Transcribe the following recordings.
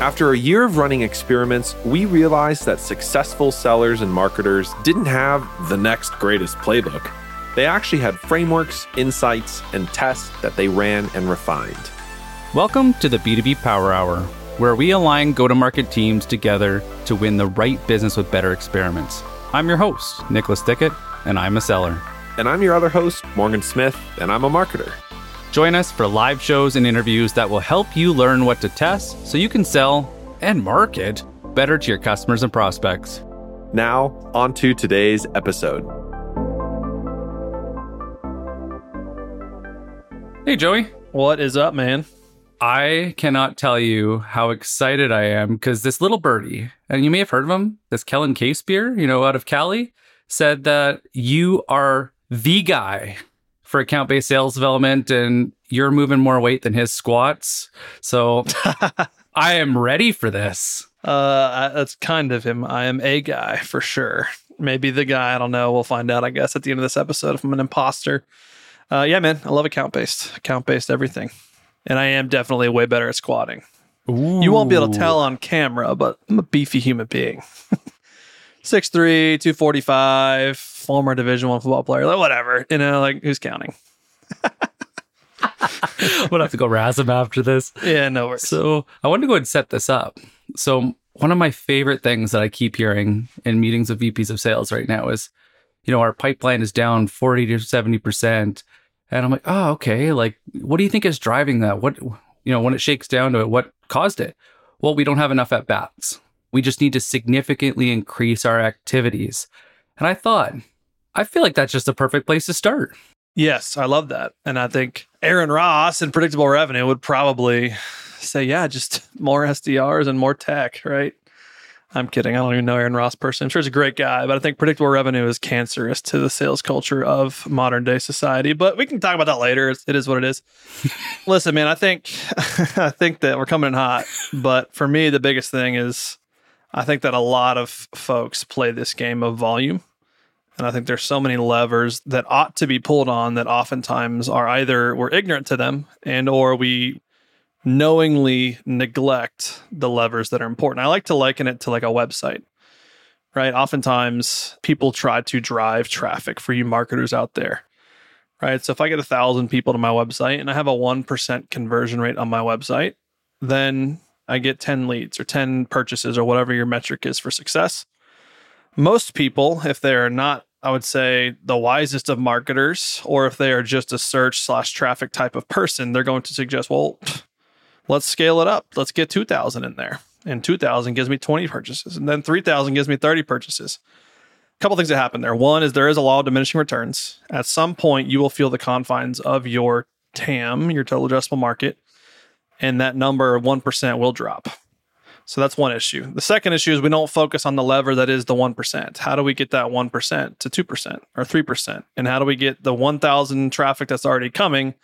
After a year of running experiments, we realized that successful sellers and marketers didn't have the next greatest playbook. They actually had frameworks, insights, and tests that they ran and refined. Welcome to the B2B Power Hour, where we align go to market teams together to win the right business with better experiments. I'm your host, Nicholas Dickett, and I'm a seller. And I'm your other host, Morgan Smith, and I'm a marketer. Join us for live shows and interviews that will help you learn what to test so you can sell and market better to your customers and prospects. Now, on to today's episode. Hey, Joey. What is up, man? I cannot tell you how excited I am because this little birdie, and you may have heard of him, this Kellen Casebeer, you know, out of Cali, said that you are the guy for account based sales development and you're moving more weight than his squats. So I am ready for this. Uh, that's kind of him. I am a guy for sure. Maybe the guy. I don't know. We'll find out, I guess, at the end of this episode if I'm an imposter. Uh, yeah, man. I love account based, account based everything. And I am definitely way better at squatting. Ooh. You won't be able to tell on camera, but I'm a beefy human being. 6'3, 245, former Division One football player, like whatever. You know, like who's counting? I'm gonna have to go razz him after this. Yeah, no worries. So I wanted to go ahead and set this up. So one of my favorite things that I keep hearing in meetings with VPs of sales right now is, you know, our pipeline is down 40 to 70 percent. And I'm like, oh, okay. Like, what do you think is driving that? What, you know, when it shakes down to it, what caused it? Well, we don't have enough at bats. We just need to significantly increase our activities. And I thought, I feel like that's just the perfect place to start. Yes, I love that. And I think Aaron Ross and predictable revenue would probably say, yeah, just more SDRs and more tech, right? I'm kidding. I don't even know Aaron Ross personally. I'm sure he's a great guy, but I think predictable revenue is cancerous to the sales culture of modern day society. But we can talk about that later. It's, it is what it is. Listen, man, I think I think that we're coming in hot. But for me, the biggest thing is I think that a lot of folks play this game of volume. And I think there's so many levers that ought to be pulled on that oftentimes are either we're ignorant to them and or we knowingly neglect the levers that are important. I like to liken it to like a website. Right? Oftentimes people try to drive traffic for you marketers out there. Right? So if I get a thousand people to my website and I have a 1% conversion rate on my website, then I get 10 leads or 10 purchases or whatever your metric is for success. Most people, if they're not, I would say, the wisest of marketers, or if they are just a search slash traffic type of person, they're going to suggest, well, let's scale it up. Let's get 2,000 in there. And 2,000 gives me 20 purchases. And then 3,000 gives me 30 purchases. A couple things that happen there. One is there is a law of diminishing returns. At some point, you will feel the confines of your TAM, your total addressable market, and that number 1% will drop. So that's one issue. The second issue is we don't focus on the lever that is the 1%. How do we get that 1% to 2% or 3%? And how do we get the 1,000 traffic that's already coming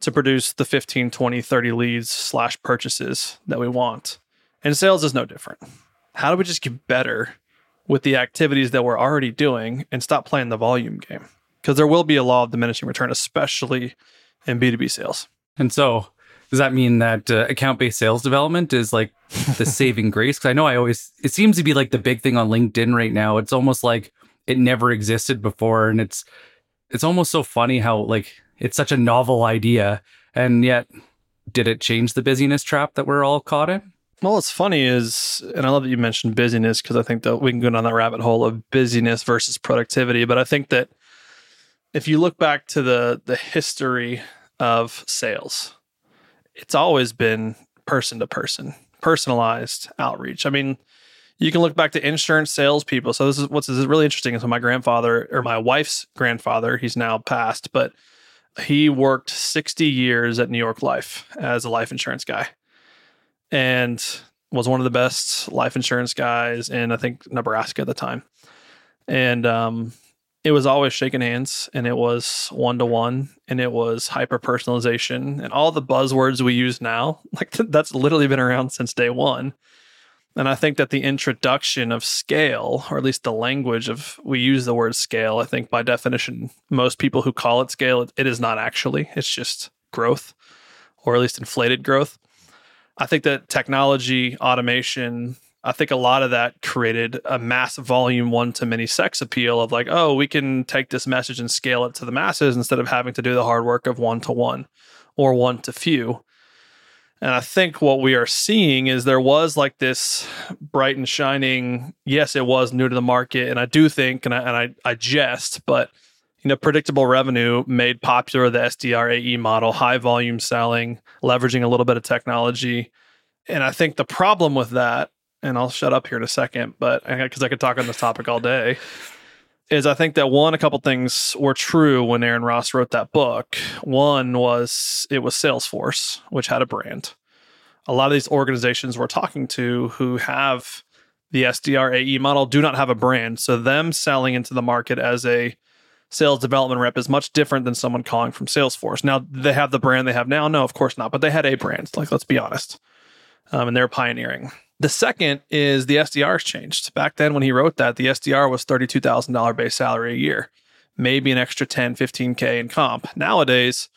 to produce the 15, 20, 30 leads slash purchases that we want? And sales is no different. How do we just get better with the activities that we're already doing and stop playing the volume game? Because there will be a law of diminishing return, especially in B2B sales. And so does that mean that uh, account based sales development is like the saving grace? Because I know I always, it seems to be like the big thing on LinkedIn right now. It's almost like it never existed before. And it's, it's almost so funny how like it's such a novel idea. And yet, did it change the busyness trap that we're all caught in? Well, what's funny is, and I love that you mentioned busyness because I think that we can go down that rabbit hole of busyness versus productivity. But I think that if you look back to the the history of sales, it's always been person to person, personalized outreach. I mean, you can look back to insurance salespeople. So this is what's this is really interesting. So my grandfather or my wife's grandfather, he's now passed, but he worked 60 years at New York Life as a life insurance guy and was one of the best life insurance guys in I think Nebraska at the time. And um, it was always shaking hands and it was one to one and it was hyper personalization and all the buzzwords we use now like th- that's literally been around since day one. And i think that the introduction of scale or at least the language of we use the word scale i think by definition most people who call it scale it, it is not actually it's just growth or at least inflated growth. I think that technology, automation, I think a lot of that created a mass volume one to many sex appeal of like, oh, we can take this message and scale it to the masses instead of having to do the hard work of one to one or one to few. And I think what we are seeing is there was like this bright and shining, yes, it was new to the market. And I do think, and I, and I, I jest, but you know, predictable revenue made popular the SDR AE model, high volume selling, leveraging a little bit of technology. And I think the problem with that, and I'll shut up here in a second, but because I could talk on this topic all day, is I think that one, a couple things were true when Aaron Ross wrote that book. One was it was Salesforce, which had a brand. A lot of these organizations we're talking to who have the SDR AE model do not have a brand. So them selling into the market as a sales development rep is much different than someone calling from Salesforce. Now they have the brand they have now. No, of course not, but they had a brand. Like let's be honest, um, and they're pioneering. The second is the SDRs changed. Back then, when he wrote that, the SDR was $32,000 base salary a year, maybe an extra 10, 15K in comp. Nowadays,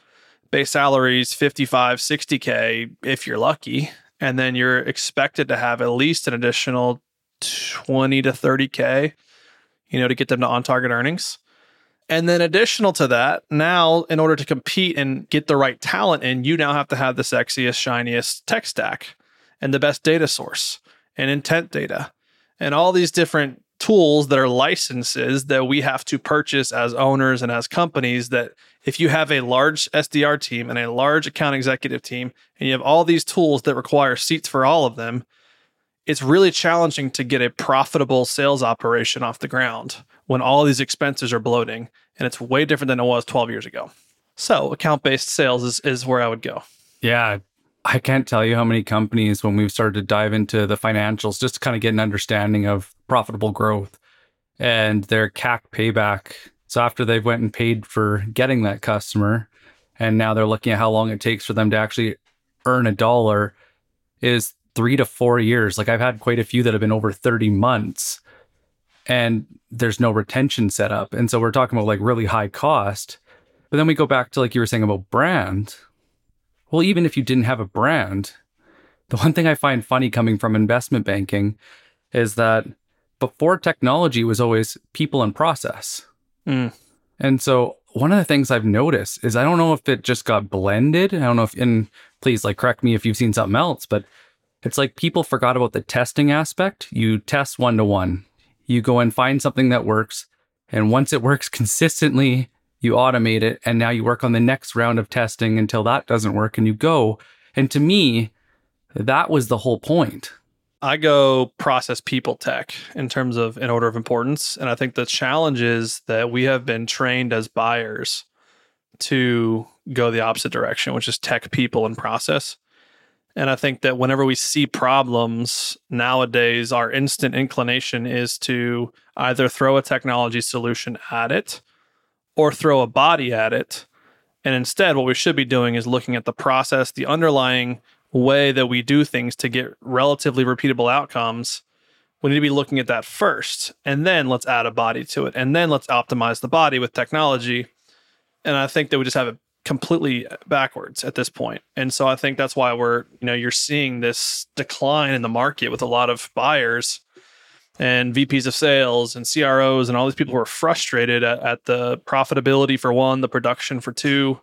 base salaries 55, 60K if you're lucky. And then you're expected to have at least an additional 20 to 30K, you know, to get them to on target earnings. And then additional to that, now in order to compete and get the right talent in, you now have to have the sexiest, shiniest tech stack and the best data source and intent data and all these different tools that are licenses that we have to purchase as owners and as companies that if you have a large SDR team and a large account executive team and you have all these tools that require seats for all of them it's really challenging to get a profitable sales operation off the ground when all these expenses are bloating and it's way different than it was 12 years ago so account based sales is, is where i would go Yeah. I can't tell you how many companies, when we've started to dive into the financials, just to kind of get an understanding of profitable growth and their CAC payback. So after they've went and paid for getting that customer, and now they're looking at how long it takes for them to actually earn a dollar, is three to four years. Like I've had quite a few that have been over 30 months and there's no retention set up. And so we're talking about like really high cost. But then we go back to like you were saying about brand. Well, even if you didn't have a brand, the one thing I find funny coming from investment banking is that before technology was always people and process. Mm. And so one of the things I've noticed is I don't know if it just got blended. I don't know if, and please like correct me if you've seen something else, but it's like people forgot about the testing aspect. You test one to one, you go and find something that works. And once it works consistently, you automate it. And now you work on the next round of testing until that doesn't work and you go. And to me, that was the whole point. I go process people tech in terms of in order of importance. And I think the challenge is that we have been trained as buyers to go the opposite direction, which is tech people and process. And I think that whenever we see problems nowadays, our instant inclination is to either throw a technology solution at it or throw a body at it. And instead, what we should be doing is looking at the process, the underlying way that we do things to get relatively repeatable outcomes, we need to be looking at that first. And then let's add a body to it. And then let's optimize the body with technology. And I think that we just have it completely backwards at this point. And so I think that's why we're, you know, you're seeing this decline in the market with a lot of buyers and VPs of sales and CROs and all these people who are frustrated at, at the profitability for one, the production for two.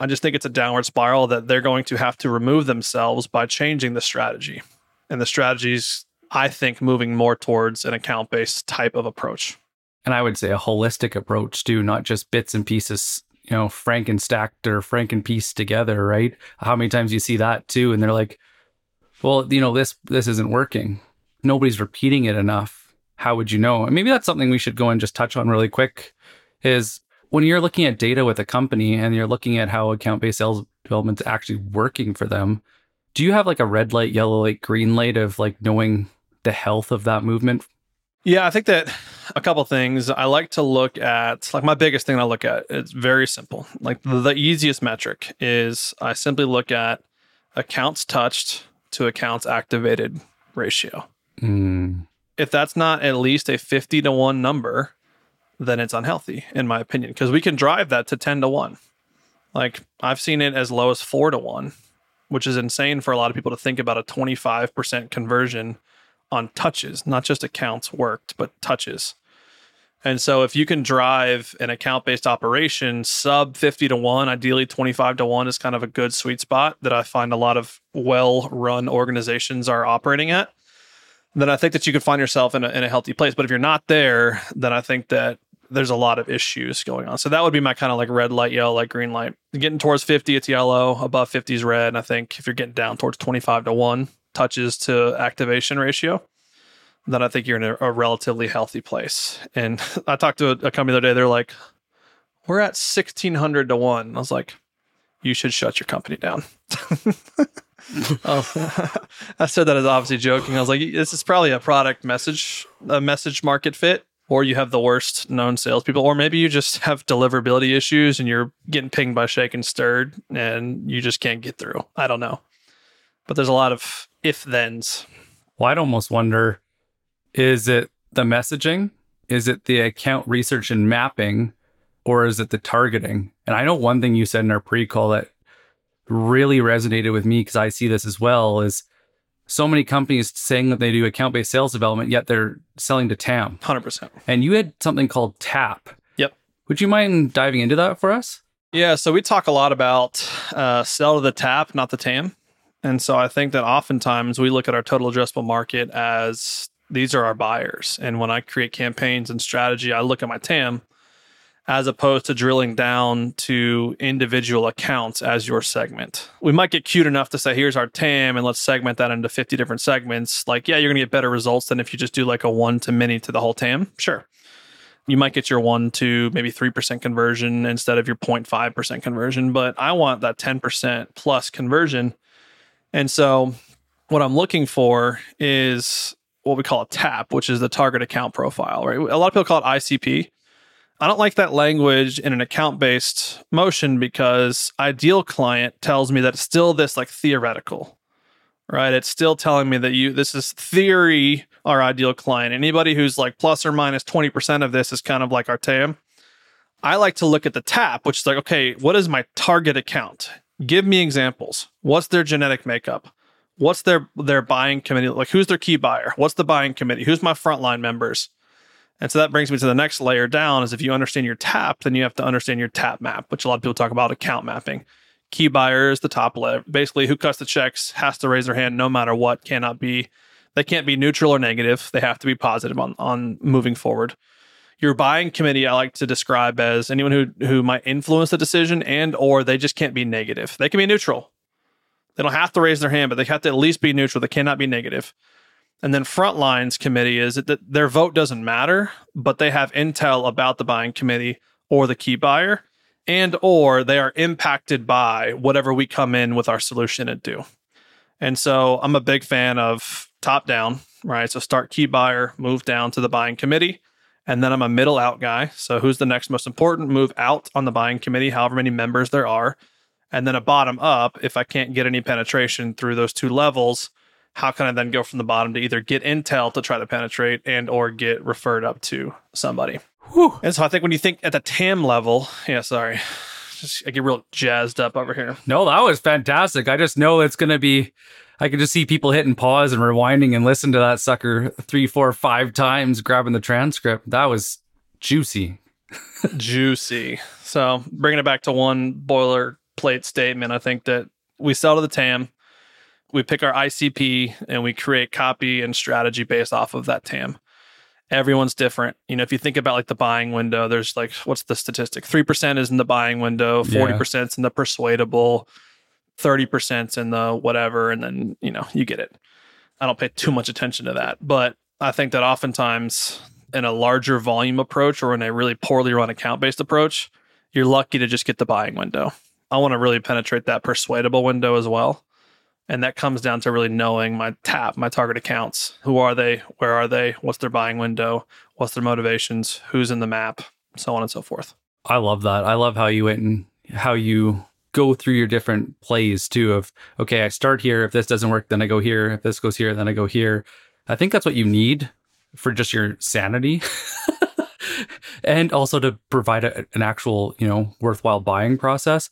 I just think it's a downward spiral that they're going to have to remove themselves by changing the strategy. And the strategy's, I think, moving more towards an account based type of approach. And I would say a holistic approach too, not just bits and pieces, you know, frank and stacked or frankenpieced together, right? How many times you see that too? And they're like, well, you know, this this isn't working. Nobody's repeating it enough. How would you know? And maybe that's something we should go and just touch on really quick is when you're looking at data with a company and you're looking at how account based sales development's actually working for them, do you have like a red light, yellow light, green light of like knowing the health of that movement? Yeah, I think that a couple things. I like to look at like my biggest thing I look at. It's very simple. Like the, the easiest metric is I simply look at accounts touched to accounts activated ratio. Mm, If that's not at least a 50 to 1 number, then it's unhealthy in my opinion because we can drive that to 10 to 1. Like I've seen it as low as 4 to 1 which is insane for a lot of people to think about a 25% conversion on touches, not just accounts worked, but touches. And so if you can drive an account based operation sub 50 to 1, ideally 25 to 1 is kind of a good sweet spot that I find a lot of well run organizations are operating at. Then I think that you could find yourself in a, in a healthy place. But if you're not there, then I think that there's a lot of issues going on. So that would be my kind of like red light, yellow light, green light. Getting towards 50, it's yellow. Above 50 is red. And I think if you're getting down towards 25 to 1 touches to activation ratio, then I think you're in a, a relatively healthy place. And I talked to a, a company the other day. They're like, we're at 1600 to 1. I was like, you should shut your company down. oh, I said that as obviously joking. I was like, this is probably a product message, a message market fit or you have the worst known salespeople, or maybe you just have deliverability issues and you're getting pinged by shake and stirred and you just can't get through. I don't know. But there's a lot of if thens. Well, I'd almost wonder is it the messaging? Is it the account research and mapping? Or is it the targeting? And I know one thing you said in our pre call that really resonated with me because I see this as well is so many companies saying that they do account based sales development, yet they're selling to TAM. 100%. And you had something called TAP. Yep. Would you mind diving into that for us? Yeah. So we talk a lot about uh, sell to the TAP, not the TAM. And so I think that oftentimes we look at our total addressable market as these are our buyers. And when I create campaigns and strategy, I look at my TAM as opposed to drilling down to individual accounts as your segment. We might get cute enough to say, here's our TAM, and let's segment that into 50 different segments. Like, yeah, you're going to get better results than if you just do like a one to many to the whole TAM. Sure. You might get your one to maybe 3% conversion instead of your 0.5% conversion, but I want that 10% plus conversion. And so, what I'm looking for is what we call a TAP, which is the target account profile, right? A lot of people call it ICP I don't like that language in an account based motion because ideal client tells me that it's still this like theoretical, right? It's still telling me that you, this is theory, our ideal client. Anybody who's like plus or minus 20% of this is kind of like our TAM. I like to look at the tap, which is like, okay, what is my target account? Give me examples. What's their genetic makeup? What's their their buying committee? Like who's their key buyer? What's the buying committee? Who's my frontline members? And so that brings me to the next layer down is if you understand your tap, then you have to understand your tap map, which a lot of people talk about account mapping. Key buyer is the top left. Basically, who cuts the checks has to raise their hand no matter what, cannot be they can't be neutral or negative. They have to be positive on, on moving forward. Your buying committee I like to describe as anyone who who might influence the decision and or they just can't be negative. They can be neutral. They don't have to raise their hand, but they have to at least be neutral. They cannot be negative. And then Frontlines committee is that their vote doesn't matter, but they have intel about the buying committee or the key buyer, and or they are impacted by whatever we come in with our solution and do. And so I'm a big fan of top down, right? So start key buyer, move down to the buying committee. And then I'm a middle out guy. So who's the next most important? Move out on the buying committee, however many members there are. And then a bottom up, if I can't get any penetration through those two levels, how can I then go from the bottom to either get intel to try to penetrate and or get referred up to somebody? Whew. And so I think when you think at the TAM level, yeah, sorry, just I get real jazzed up over here. No, that was fantastic. I just know it's going to be. I can just see people hitting pause and rewinding and listen to that sucker three, four, five times, grabbing the transcript. That was juicy. juicy. So bringing it back to one boilerplate statement, I think that we sell to the TAM we pick our ICP and we create copy and strategy based off of that TAM. Everyone's different. You know, if you think about like the buying window, there's like what's the statistic? 3% is in the buying window, 40% yeah. is in the persuadable, 30% in the whatever, and then, you know, you get it. I don't pay too much attention to that. But I think that oftentimes in a larger volume approach or in a really poorly run account based approach, you're lucky to just get the buying window. I want to really penetrate that persuadable window as well. And that comes down to really knowing my tap, my target accounts. Who are they? Where are they? What's their buying window? What's their motivations? Who's in the map? So on and so forth. I love that. I love how you went and how you go through your different plays too of okay, I start here. If this doesn't work, then I go here. If this goes here, then I go here. I think that's what you need for just your sanity. and also to provide a, an actual, you know, worthwhile buying process.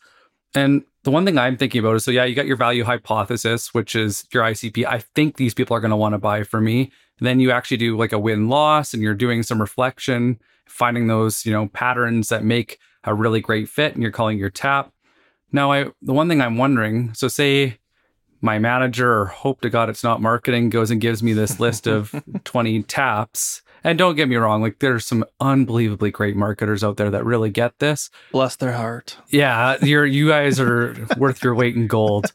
And the one thing I'm thinking about is so yeah, you got your value hypothesis, which is your ICP. I think these people are going to want to buy for me. And then you actually do like a win loss and you're doing some reflection, finding those, you know, patterns that make a really great fit and you're calling your tap. Now, I the one thing I'm wondering, so say my manager or hope to God it's not marketing goes and gives me this list of 20 taps. And don't get me wrong, like there's some unbelievably great marketers out there that really get this. Bless their heart. Yeah, you're you guys are worth your weight in gold.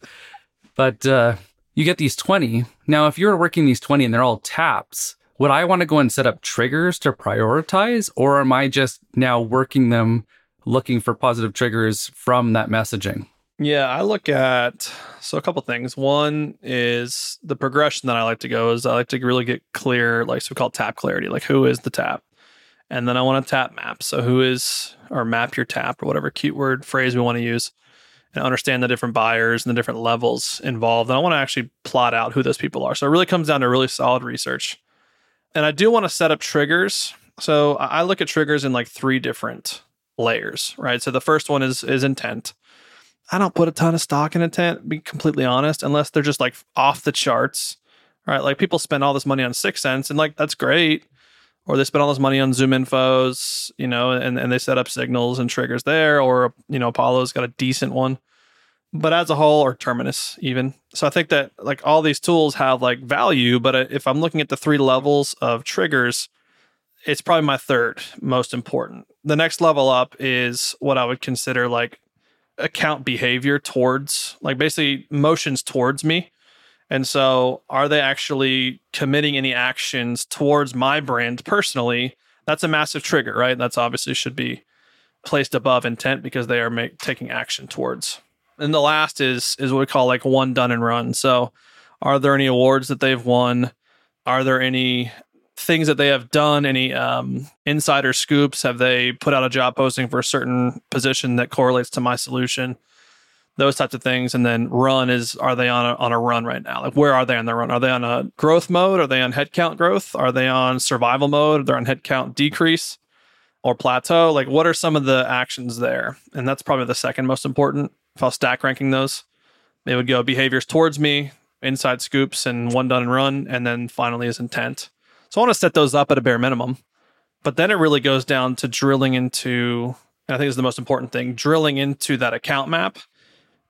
But uh you get these 20. Now if you're working these 20 and they're all taps, would I want to go and set up triggers to prioritize or am I just now working them looking for positive triggers from that messaging? Yeah, I look at so a couple things. One is the progression that I like to go is I like to really get clear, like so called tap clarity, like who is the tap, and then I want to tap map. So who is or map your tap or whatever cute word phrase we want to use, and understand the different buyers and the different levels involved. And I want to actually plot out who those people are. So it really comes down to really solid research, and I do want to set up triggers. So I look at triggers in like three different layers, right? So the first one is is intent I don't put a ton of stock in intent, be completely honest, unless they're just like off the charts. Right. Like people spend all this money on 6sense and like that's great. Or they spend all this money on Zoom infos, you know, and, and they set up signals and triggers there, or you know, Apollo's got a decent one. But as a whole, or Terminus even. So I think that like all these tools have like value, but uh, if I'm looking at the three levels of triggers, it's probably my third most important. The next level up is what I would consider like account behavior towards like basically motions towards me. And so are they actually committing any actions towards my brand personally? That's a massive trigger right? That's obviously should be placed above intent because they are make, taking action towards. And the last is is what we call like one done and run. So are there any awards that they've won? Are there any things that they have done, any um, insider scoops? Have they put out a job posting for a certain position that correlates to my solution? Those types of things. And then run is are they on a, on a run right now? Like where are they on their run? Are they on a growth mode? Are they on headcount growth? Are they on survival mode? Are they on headcount decrease or plateau? Like what are some of the actions there? And that's probably the second most important. If I was stack ranking those, they would go behaviors towards me, inside scoops, and one done and run, and then finally is intent. So I want to set those up at a bare minimum. But then it really goes down to drilling into, I think is the most important thing, drilling into that account map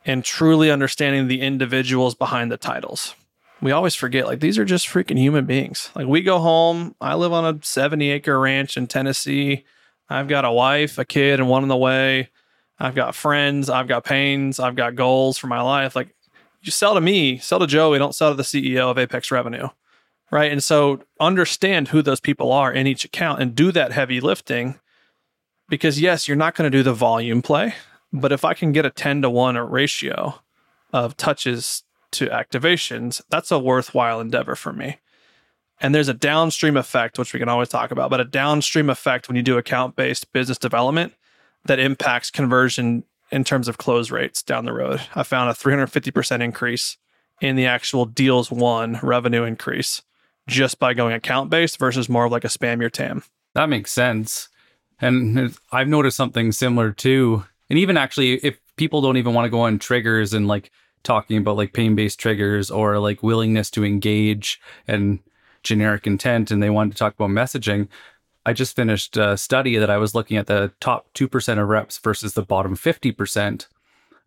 and truly understanding the individuals behind the titles. We always forget, like, these are just freaking human beings. Like, we go home, I live on a 70 acre ranch in Tennessee. I've got a wife, a kid, and one on the way. I've got friends, I've got pains, I've got goals for my life. Like, you sell to me, sell to Joey, don't sell to the CEO of Apex Revenue right? And so understand who those people are in each account and do that heavy lifting because yes, you're not going to do the volume play, but if I can get a 10 to 1 ratio of touches to activations, that's a worthwhile endeavor for me. And there's a downstream effect, which we can always talk about, but a downstream effect when you do account based business development that impacts conversion in terms of close rates down the road. I found a 350% increase in the actual deals won revenue increase just by going account based versus more of like a spam your TAM. That makes sense. And I've noticed something similar too. And even actually, if people don't even want to go on triggers and like talking about like pain based triggers or like willingness to engage and generic intent, and they wanted to talk about messaging, I just finished a study that I was looking at the top 2% of reps versus the bottom 50%. And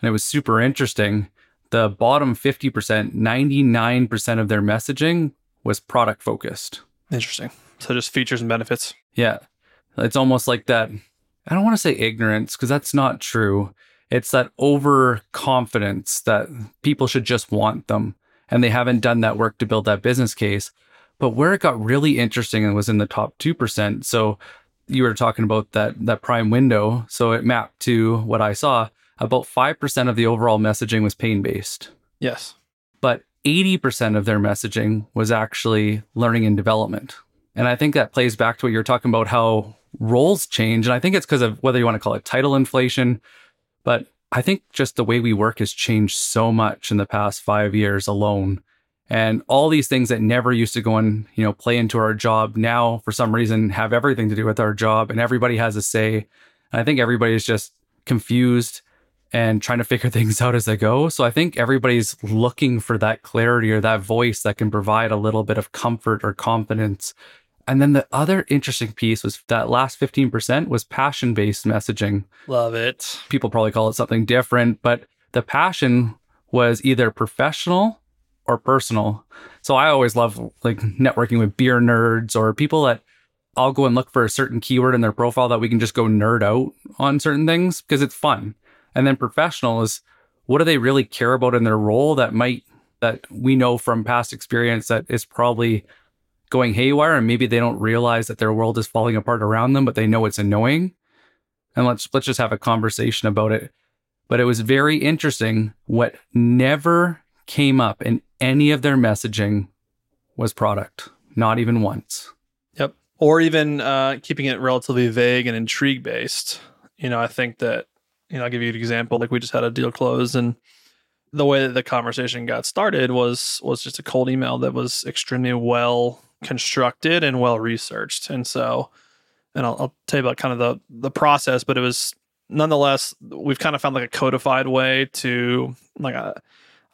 it was super interesting. The bottom 50%, 99% of their messaging was product focused. Interesting. So just features and benefits. Yeah. It's almost like that. I don't want to say ignorance because that's not true. It's that overconfidence that people should just want them and they haven't done that work to build that business case. But where it got really interesting and was in the top 2%. So you were talking about that that prime window. So it mapped to what I saw. About 5% of the overall messaging was pain based. Yes. But 80% of their messaging was actually learning and development. And I think that plays back to what you're talking about how roles change. And I think it's because of whether you want to call it title inflation, but I think just the way we work has changed so much in the past five years alone. And all these things that never used to go and, you know, play into our job now for some reason have everything to do with our job and everybody has a say. And I think everybody's just confused and trying to figure things out as they go. So I think everybody's looking for that clarity or that voice that can provide a little bit of comfort or confidence. And then the other interesting piece was that last 15% was passion based messaging. Love it. People probably call it something different, but the passion was either professional or personal. So I always love like networking with beer nerds or people that I'll go and look for a certain keyword in their profile that we can just go nerd out on certain things because it's fun. And then professional is what do they really care about in their role that might that we know from past experience that is probably going haywire and maybe they don't realize that their world is falling apart around them, but they know it's annoying. And let's let's just have a conversation about it. But it was very interesting. What never came up in any of their messaging was product, not even once. Yep. Or even uh, keeping it relatively vague and intrigue based. You know, I think that you know, I'll give you an example. Like we just had a deal close and the way that the conversation got started was was just a cold email that was extremely well constructed and well researched. And so and I'll, I'll tell you about kind of the the process, but it was nonetheless we've kind of found like a codified way to like a,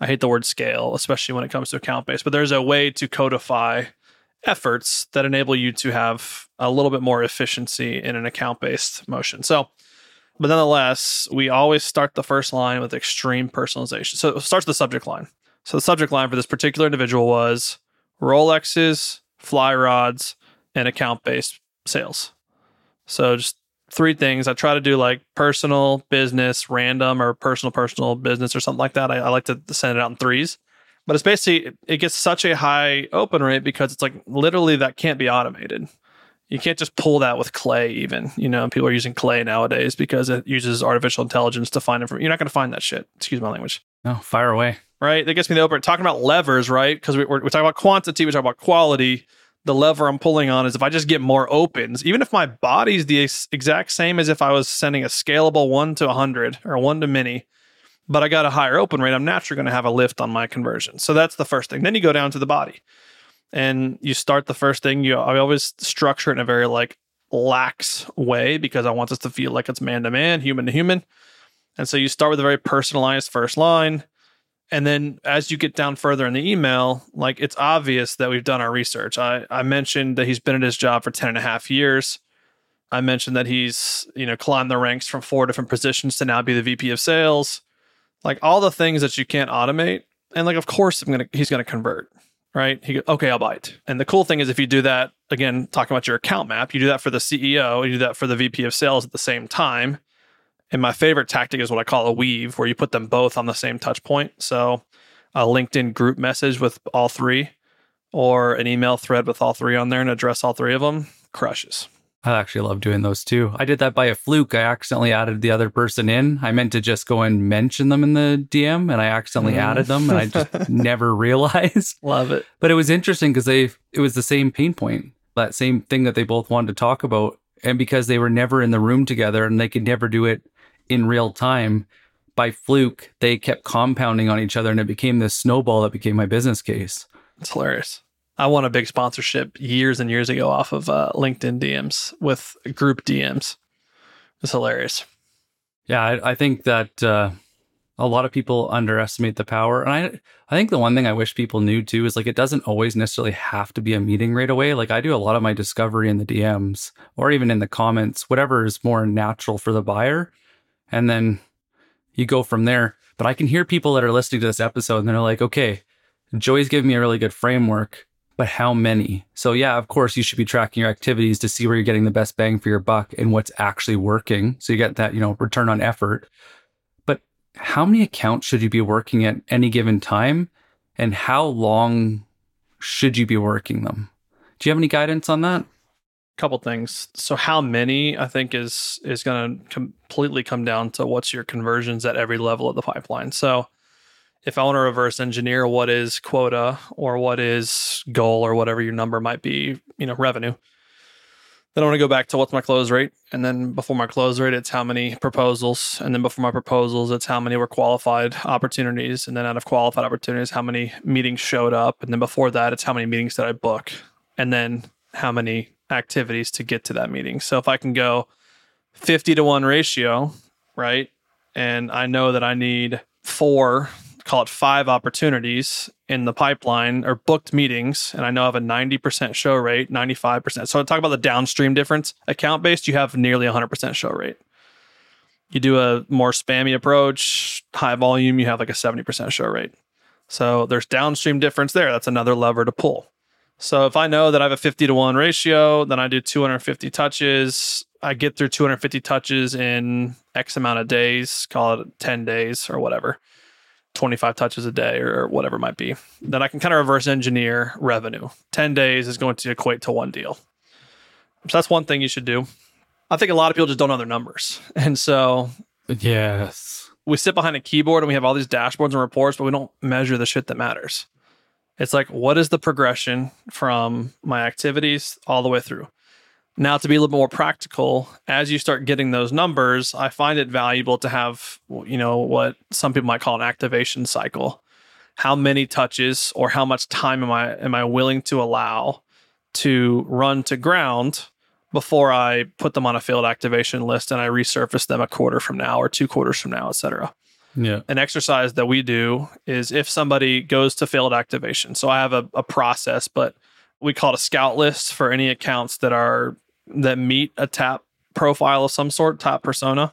I hate the word scale, especially when it comes to account based, but there's a way to codify efforts that enable you to have a little bit more efficiency in an account based motion. So but nonetheless, we always start the first line with extreme personalization. So it starts the subject line. So the subject line for this particular individual was Rolexes, fly rods, and account based sales. So just three things. I try to do like personal, business, random, or personal, personal, business, or something like that. I, I like to send it out in threes. But it's basically, it gets such a high open rate because it's like literally that can't be automated you can't just pull that with Clay even you know people are using Clay nowadays because it uses artificial intelligence to find information you're not going to find that shit. Excuse my language. No fire away. Right? That gets me the open talking about levers right? Because we, are we're talking about quantity we talk about quality. The lever i'm pulling on is if i just get more opens even if my body's the exact same as if i was sending a scalable 1 to 100 or 1 to many but i got a higher open rate i'm naturally going to have a lift on my conversion. So that's the first thing. Then you go down to the body and you start the first thing you I always structure it in a very like lax way because I want this to feel like it's man to man, human to human. And so you start with a very personalized first line. And then as you get down further in the email, like it's obvious that we've done our research. I, I mentioned that he's been at his job for 10 and a half years. I mentioned that he's, you know, climbed the ranks from four different positions to now be the VP of sales. Like all the things that you can't automate. And like, of course, I'm gonna he's gonna convert right? He goes, okay, I'll buy it. And the cool thing is if you do that, again, talking about your account map, you do that for the CEO, you do that for the VP of sales at the same time. And my favorite tactic is what I call a weave, where you put them both on the same touch point. So a LinkedIn group message with all three, or an email thread with all three on there and address all three of them crushes. I actually love doing those too. I did that by a fluke. I accidentally added the other person in. I meant to just go and mention them in the DM and I accidentally mm. added them and I just never realized. Love it. But it was interesting because they it was the same pain point, that same thing that they both wanted to talk about. And because they were never in the room together and they could never do it in real time, by fluke, they kept compounding on each other and it became this snowball that became my business case. It's hilarious. I won a big sponsorship years and years ago off of uh, LinkedIn DMs with group DMs. It's hilarious. Yeah, I, I think that uh, a lot of people underestimate the power, and I I think the one thing I wish people knew too is like it doesn't always necessarily have to be a meeting right away. Like I do a lot of my discovery in the DMs or even in the comments, whatever is more natural for the buyer, and then you go from there. But I can hear people that are listening to this episode and they're like, okay, Joey's giving me a really good framework but how many? So, yeah, of course, you should be tracking your activities to see where you're getting the best bang for your buck and what's actually working. So, you get that, you know, return on effort. But how many accounts should you be working at any given time? And how long should you be working them? Do you have any guidance on that? Couple things. So, how many I think is is going to completely come down to what's your conversions at every level of the pipeline. So, if I want to reverse engineer what is quota or what is goal or whatever your number might be, you know, revenue, then I want to go back to what's my close rate. And then before my close rate, it's how many proposals. And then before my proposals, it's how many were qualified opportunities. And then out of qualified opportunities, how many meetings showed up. And then before that, it's how many meetings did I book. And then how many activities to get to that meeting. So if I can go 50 to 1 ratio, right? and I know that I need four, call it five opportunities in the pipeline or booked meetings, and I know I have a 90% show rate, 95%. So I talk about the downstream difference. Account based, you have nearly 100% show rate. You do a more spammy approach, high volume, you have like a 70% show rate. So there's downstream difference there. That's another lever to pull. So if I know that I have a 50 to 1 ratio, then I do 250 touches. I get through 250 touches in X amount of days, call it 10 days or whatever, 25 touches a day or whatever it might be. Then I can kind of reverse engineer revenue. 10 days is going to equate to one deal. So that's one thing you should do. I think a lot of people just don't know their numbers. And so Yes. we sit behind a keyboard and we have all these dashboards and reports, but we don't measure the shit that matters. It's like, what is the progression from my activities all the way through? Now, to be a little bit more practical, as you start getting those numbers, I find it valuable to have, you know, what some people might call an activation cycle. How many touches or how much time am I am I willing to allow to run to ground before I put them on a failed activation list and I resurface them a quarter from now or two quarters from now, et cetera Yeah. an exercise that we do is if somebody goes to failed activation. So I have a, a process, but we call it a scout list for any accounts that are that meet a tap profile of some sort, tap persona.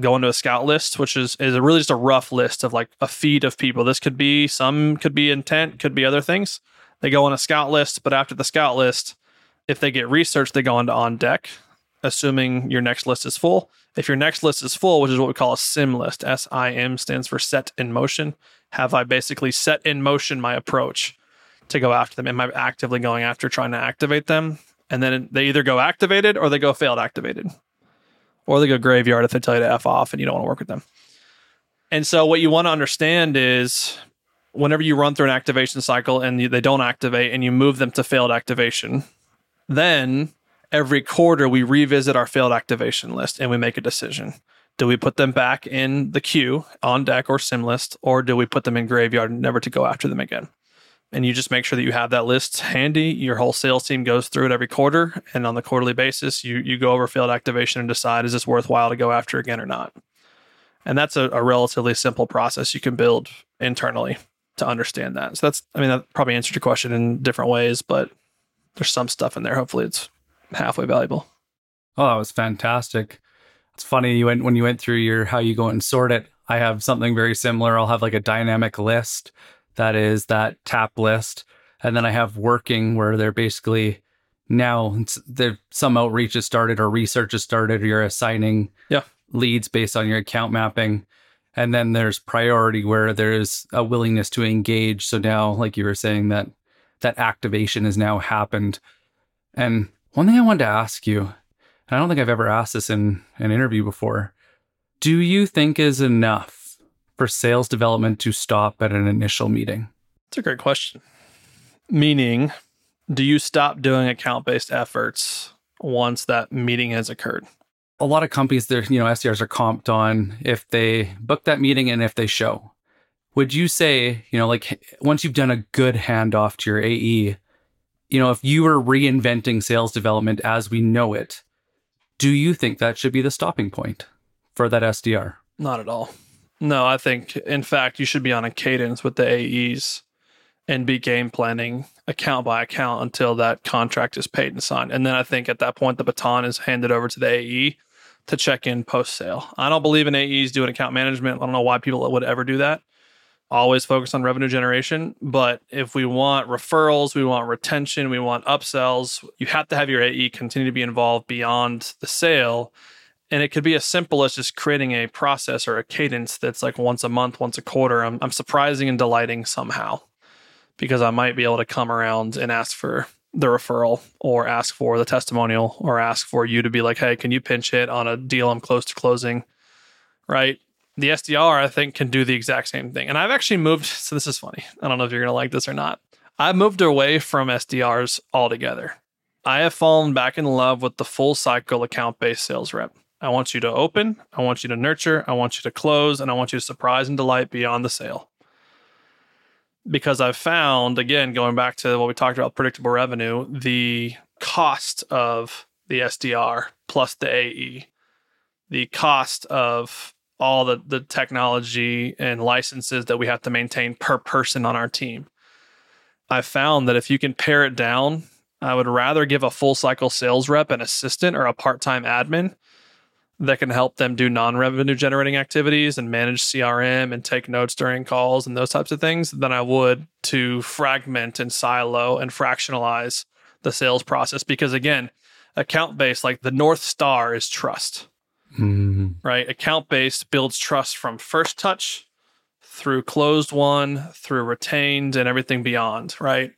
Go into a scout list, which is is really just a rough list of like a feed of people. This could be some could be intent, could be other things. They go on a scout list, but after the scout list, if they get research, they go into on deck, assuming your next list is full. If your next list is full, which is what we call a sim list, S I M stands for set in motion. Have I basically set in motion my approach to go after them? Am I actively going after trying to activate them? And then they either go activated or they go failed activated, or they go graveyard if they tell you to F off and you don't want to work with them. And so, what you want to understand is whenever you run through an activation cycle and you, they don't activate and you move them to failed activation, then every quarter we revisit our failed activation list and we make a decision. Do we put them back in the queue on deck or sim list, or do we put them in graveyard never to go after them again? And you just make sure that you have that list handy. Your whole sales team goes through it every quarter, and on the quarterly basis, you you go over failed activation and decide is this worthwhile to go after again or not. And that's a, a relatively simple process you can build internally to understand that. So that's I mean that probably answered your question in different ways, but there's some stuff in there. Hopefully, it's halfway valuable. Oh, that was fantastic. It's funny you went when you went through your how you go and sort it. I have something very similar. I'll have like a dynamic list that is that tap list, and then I have working where they're basically now there some outreach has started or research has started. Or you're assigning Yeah. leads based on your account mapping, and then there's priority where there's a willingness to engage. So now, like you were saying, that that activation has now happened. And one thing I wanted to ask you, and I don't think I've ever asked this in an interview before. Do you think is enough for sales development to stop at an initial meeting? It's a great question. Meaning, do you stop doing account based efforts once that meeting has occurred? A lot of companies, their you know SDRs are comped on if they book that meeting and if they show. Would you say you know like once you've done a good handoff to your AE, you know if you were reinventing sales development as we know it, do you think that should be the stopping point for that SDR? Not at all. No, I think, in fact, you should be on a cadence with the AEs and be game planning account by account until that contract is paid and signed. And then I think at that point, the baton is handed over to the AE to check in post sale. I don't believe in AEs doing account management. I don't know why people would ever do that. Always focus on revenue generation. But if we want referrals, we want retention, we want upsells, you have to have your AE continue to be involved beyond the sale. And it could be as simple as just creating a process or a cadence that's like once a month, once a quarter. I'm, I'm surprising and delighting somehow because I might be able to come around and ask for the referral or ask for the testimonial or ask for you to be like, hey, can you pinch hit on a deal I'm close to closing? Right. The SDR, I think, can do the exact same thing. And I've actually moved. So this is funny. I don't know if you're going to like this or not. I've moved away from SDRs altogether. I have fallen back in love with the full cycle account based sales rep. I want you to open, I want you to nurture, I want you to close, and I want you to surprise and delight beyond the sale. Because I've found, again, going back to what we talked about predictable revenue, the cost of the SDR plus the AE, the cost of all the the technology and licenses that we have to maintain per person on our team. I've found that if you can pare it down, I would rather give a full cycle sales rep an assistant or a part-time admin that can help them do non-revenue generating activities and manage CRM and take notes during calls and those types of things than I would to fragment and silo and fractionalize the sales process because again, account based like the north star is trust. Mm. Right? Account based builds trust from first touch through closed won, through retained and everything beyond, right?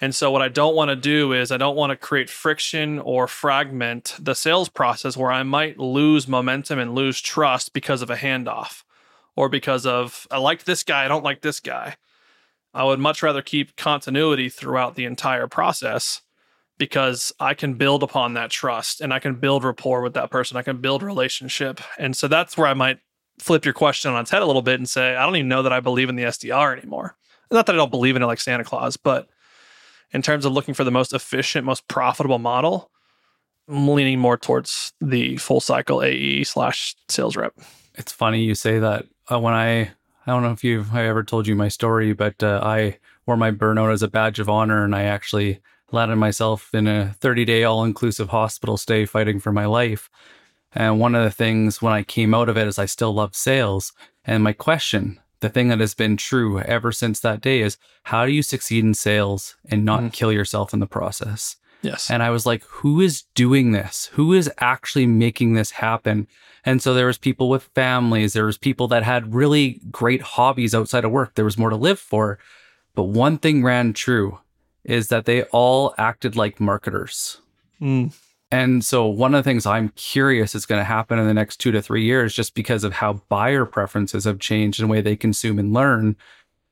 And so, what I don't want to do is, I don't want to create friction or fragment the sales process where I might lose momentum and lose trust because of a handoff or because of, I like this guy, I don't like this guy. I would much rather keep continuity throughout the entire process because I can build upon that trust and I can build rapport with that person. I can build relationship. And so, that's where I might flip your question on its head a little bit and say, I don't even know that I believe in the SDR anymore. Not that I don't believe in it like Santa Claus, but in terms of looking for the most efficient, most profitable model, I'm leaning more towards the full cycle AE slash sales rep. It's funny you say that. Uh, when I, I don't know if you, I ever told you my story, but uh, I wore my burnout as a badge of honor, and I actually landed myself in a 30 day all inclusive hospital stay fighting for my life. And one of the things when I came out of it is I still love sales. And my question the thing that has been true ever since that day is how do you succeed in sales and not mm. kill yourself in the process? Yes. And I was like, who is doing this? Who is actually making this happen? And so there was people with families, there was people that had really great hobbies outside of work. There was more to live for. But one thing ran true is that they all acted like marketers. Mm. And so one of the things I'm curious is going to happen in the next two to three years, just because of how buyer preferences have changed and the way they consume and learn,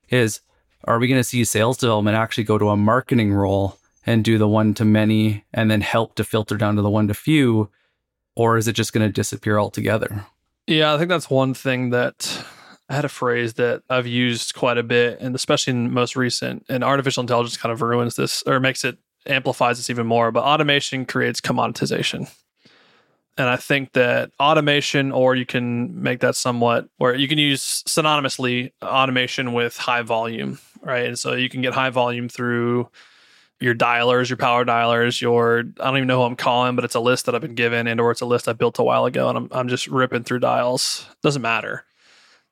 is are we going to see sales development actually go to a marketing role and do the one to many and then help to filter down to the one to few? Or is it just going to disappear altogether? Yeah, I think that's one thing that I had a phrase that I've used quite a bit, and especially in most recent, and artificial intelligence kind of ruins this or makes it amplifies this even more, but automation creates commoditization. And I think that automation, or you can make that somewhat where you can use synonymously automation with high volume, right? And so you can get high volume through your dialers, your power dialers, your I don't even know who I'm calling, but it's a list that I've been given, and or it's a list I built a while ago, and I'm I'm just ripping through dials. Doesn't matter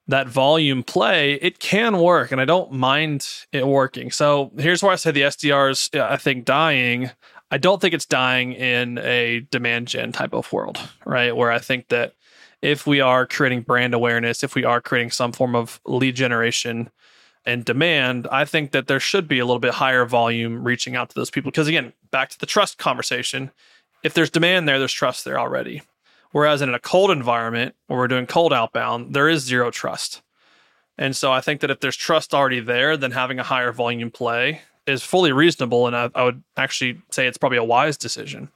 that volume play, it can work, and I don't mind it working. So here's where I say the SDRs, I think, dying. I don't think it's dying in a demand gen type of world, right? Where I think that if we are creating brand awareness, if we are creating some form of lead generation and demand, I think that there should be a little bit higher volume reaching out to those people. Because again, back to the trust conversation, if there's demand there, there's trust there already. Whereas in a cold environment where we're doing cold outbound, there is zero trust. And so I think that if there's trust already there, then having a higher volume play is fully reasonable. And I, I would actually say it's probably a wise decision.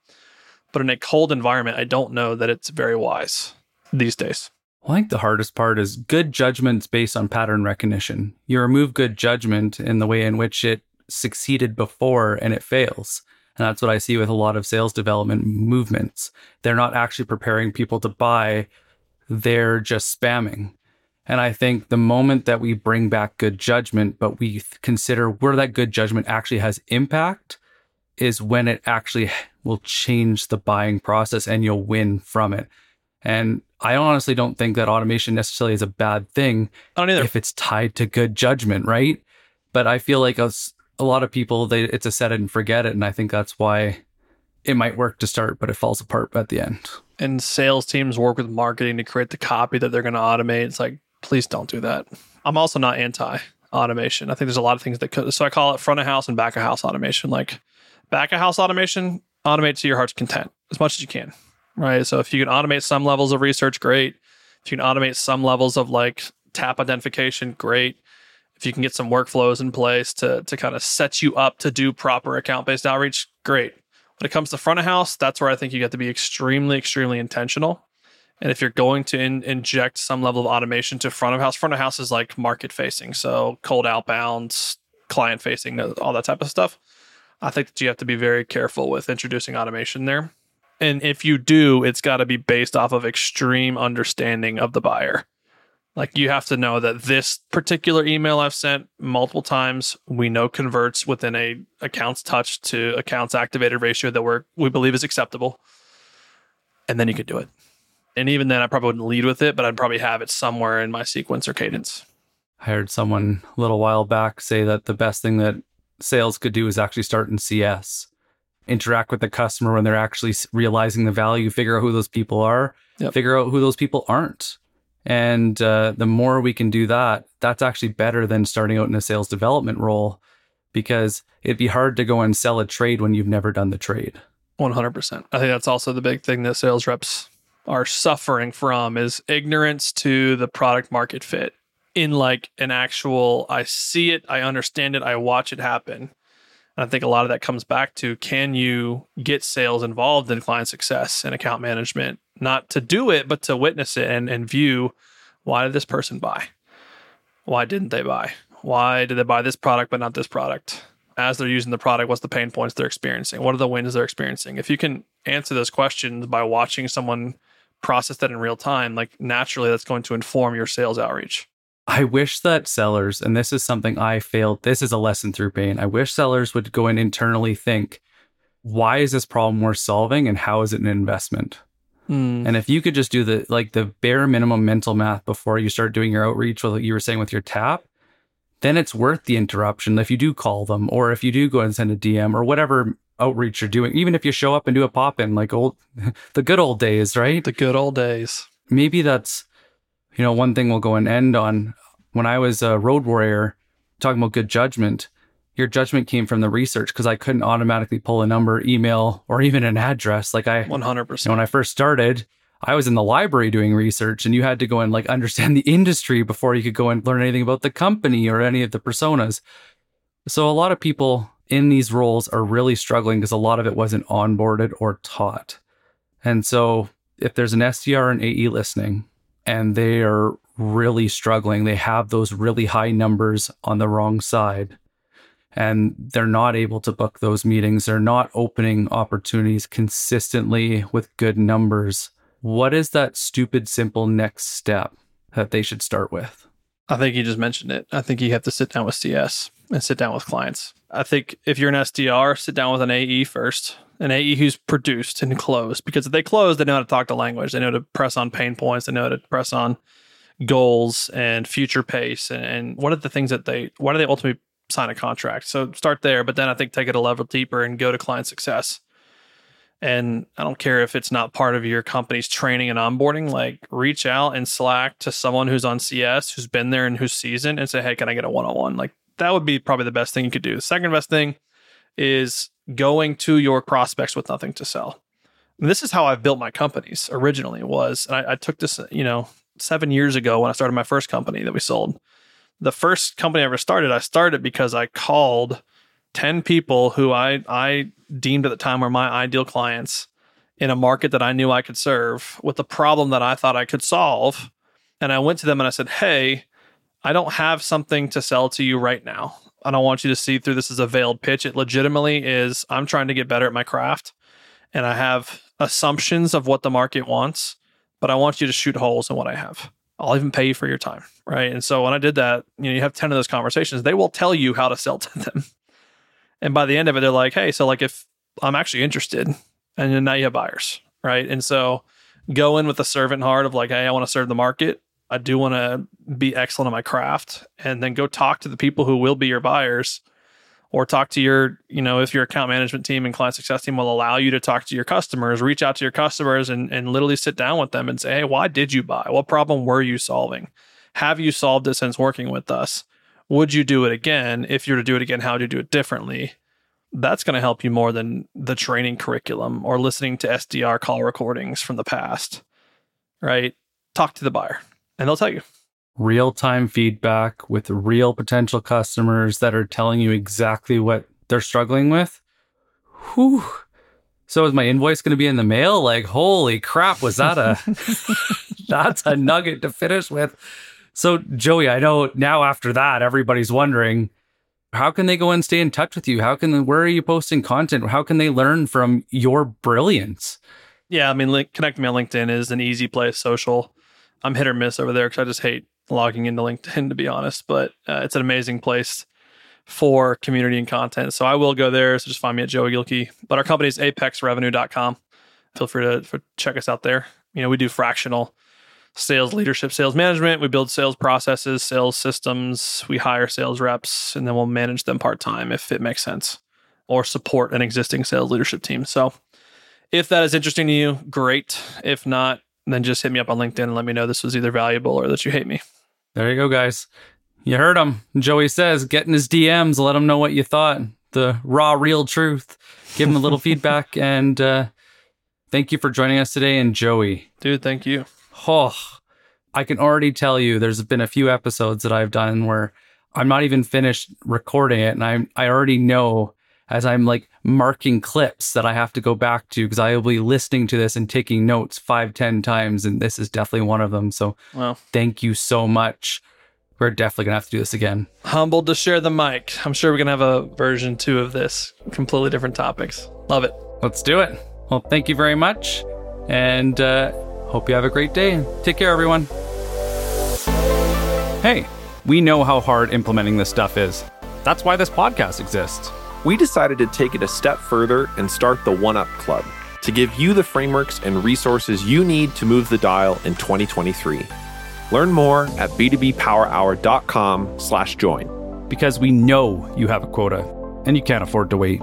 But in a cold environment, I don't know that it's very wise these days. I think the hardest part is good judgments based on pattern recognition. You remove good judgment in the way in which it succeeded before and it fails. And that's what I see with a lot of sales development movements. They're not actually preparing people to buy, they're just spamming. And I think the moment that we bring back good judgment, but we consider where that good judgment actually has impact, is when it actually will change the buying process and you'll win from it. And I honestly don't think that automation necessarily is a bad thing. I don't either. If it's tied to good judgment, right? But I feel like us a lot of people they it's a set it and forget it and i think that's why it might work to start but it falls apart at the end. And sales teams work with marketing to create the copy that they're going to automate. It's like please don't do that. I'm also not anti automation i think there's a lot of things that could so i call it front of house and back of house automation. Like back of house automation automate to your heart's content as much as you can right? So if you can automate some levels of research great. If you can automate some levels of like tap identification great if you can get some workflows in place to to kind of set you up to do proper account based outreach, great. When it comes to front of house, that's where I think you get to be extremely, extremely intentional. And if you're going to in, inject some level of automation to front of house, front of house is like market facing, so cold outbound, client facing, all that type of stuff. I think that you have to be very careful with introducing automation there. And if you do, it's got to be based off of extreme understanding of the buyer. Like you have to know that this particular email I've sent multiple times, we know converts within a accounts touch to accounts activated ratio that we're we believe is acceptable. And then you could do it. And even then I probably wouldn't lead with it, but I'd probably have it somewhere in my sequence or cadence. I heard someone a little while back say that the best thing that sales could do is actually start in CS. Interact with the customer when they're actually realizing the value, figure out who those people are, yep. figure out who those people aren't and uh, the more we can do that, that's actually better than starting out in a sales development role because it'd be hard to go and sell a trade when you've never done the trade. 100%. I think that's also the big thing that sales reps are suffering from is ignorance to the product market fit in like an actual I see it, I understand it, I watch it happen. And I think a lot of that comes back to can you get sales involved in client success and account management not to do it, but to witness it and, and view why did this person buy? Why didn't they buy? Why did they buy this product but not this product? As they're using the product, what's the pain points they're experiencing? What are the wins they're experiencing? If you can answer those questions by watching someone process that in real time, like naturally that's going to inform your sales outreach. I wish that sellers, and this is something I failed, this is a lesson through pain. I wish sellers would go and internally think, why is this problem worth solving and how is it an investment? Mm. And if you could just do the like the bare minimum mental math before you start doing your outreach, what you were saying with your tap, then it's worth the interruption if you do call them or if you do go and send a DM or whatever outreach you're doing. Even if you show up and do a pop in like old the good old days, right? The good old days. Maybe that's you know one thing we'll go and end on. When I was a road warrior, talking about good judgment, your judgment came from the research because I couldn't automatically pull a number, email, or even an address. Like I 100%. You know, when I first started, I was in the library doing research and you had to go and like understand the industry before you could go and learn anything about the company or any of the personas. So a lot of people in these roles are really struggling because a lot of it wasn't onboarded or taught. And so if there's an SDR and AE listening and they are really struggling, they have those really high numbers on the wrong side and they're not able to book those meetings. They're not opening opportunities consistently with good numbers. What is that stupid, simple next step that they should start with? I think you just mentioned it. I think you have to sit down with CS and sit down with clients. I think if you're an SDR, sit down with an AE first, an AE who's produced and closed. Because if they close, they know how to talk the language. They know to press on pain points. They know to press on goals and future pace and, and what are the things that they why do they ultimately sign a contract. So start there, but then I think take it a level deeper and go to client success. And I don't care if it's not part of your company's training and onboarding, like reach out and Slack to someone who's on CS, who's been there and who's seasoned and say, Hey, can I get a one on one? Like that would be probably the best thing you could do. The second best thing is going to your prospects with nothing to sell. And this is how I've built my companies originally was, I, I took this, you know, seven years ago when I started my first company that we sold the first company I ever started, I started because I called 10 people who I, I deemed at the time were my ideal clients in a market that I knew I could serve with a problem that I thought I could solve. And I went to them and I said, Hey, I don't have something to sell to you right now. I don't want you to see through this as a veiled pitch. It legitimately is I'm trying to get better at my craft and I have assumptions of what the market wants, but I want you to shoot holes in what I have. I'll even pay you for your time. Right. And so when I did that, you know, you have 10 of those conversations, they will tell you how to sell to them. And by the end of it, they're like, hey, so like if I'm actually interested, and then now you have buyers. Right. And so go in with a servant heart of like, hey, I want to serve the market. I do want to be excellent at my craft. And then go talk to the people who will be your buyers or talk to your, you know, if your account management team and client success team will allow you to talk to your customers, reach out to your customers and, and literally sit down with them and say, hey, why did you buy? What problem were you solving? Have you solved it since working with us? Would you do it again? If you were to do it again, how would you do it differently? That's going to help you more than the training curriculum or listening to SDR call recordings from the past, right? Talk to the buyer and they'll tell you real time feedback with real potential customers that are telling you exactly what they're struggling with. Whew. So is my invoice going to be in the mail? Like, holy crap, was that a that's a nugget to finish with. So Joey, I know now after that, everybody's wondering, how can they go and stay in touch with you? How can where are you posting content? How can they learn from your brilliance? Yeah, I mean, link, connect me on LinkedIn is an easy place. Social, I'm hit or miss over there because I just hate logging into LinkedIn to be honest. But uh, it's an amazing place for community and content. So I will go there. So just find me at Joey Gilkey. But our company is apexrevenue.com. Feel free to for, check us out there. You know, we do fractional sales leadership, sales management. We build sales processes, sales systems. We hire sales reps, and then we'll manage them part time if it makes sense, or support an existing sales leadership team. So, if that is interesting to you, great. If not, then just hit me up on LinkedIn and let me know this was either valuable or that you hate me. There you go, guys. You heard him. Joey says, get in his DMs, let him know what you thought. The raw, real truth. Give him a little feedback. And uh, thank you for joining us today. And Joey. Dude, thank you. Oh, I can already tell you there's been a few episodes that I've done where I'm not even finished recording it. And I, I already know as I'm like marking clips that I have to go back to because I will be listening to this and taking notes five, ten times. And this is definitely one of them. So Well, thank you so much. We're definitely going to have to do this again. humbled to share the mic. I'm sure we're going to have a version two of this, completely different topics. Love it. Let's do it. Well, thank you very much. And uh, hope you have a great day. Take care, everyone. Hey, we know how hard implementing this stuff is. That's why this podcast exists. We decided to take it a step further and start the One Up Club to give you the frameworks and resources you need to move the dial in 2023. Learn more at b2bpowerhour.com slash join. Because we know you have a quota and you can't afford to wait.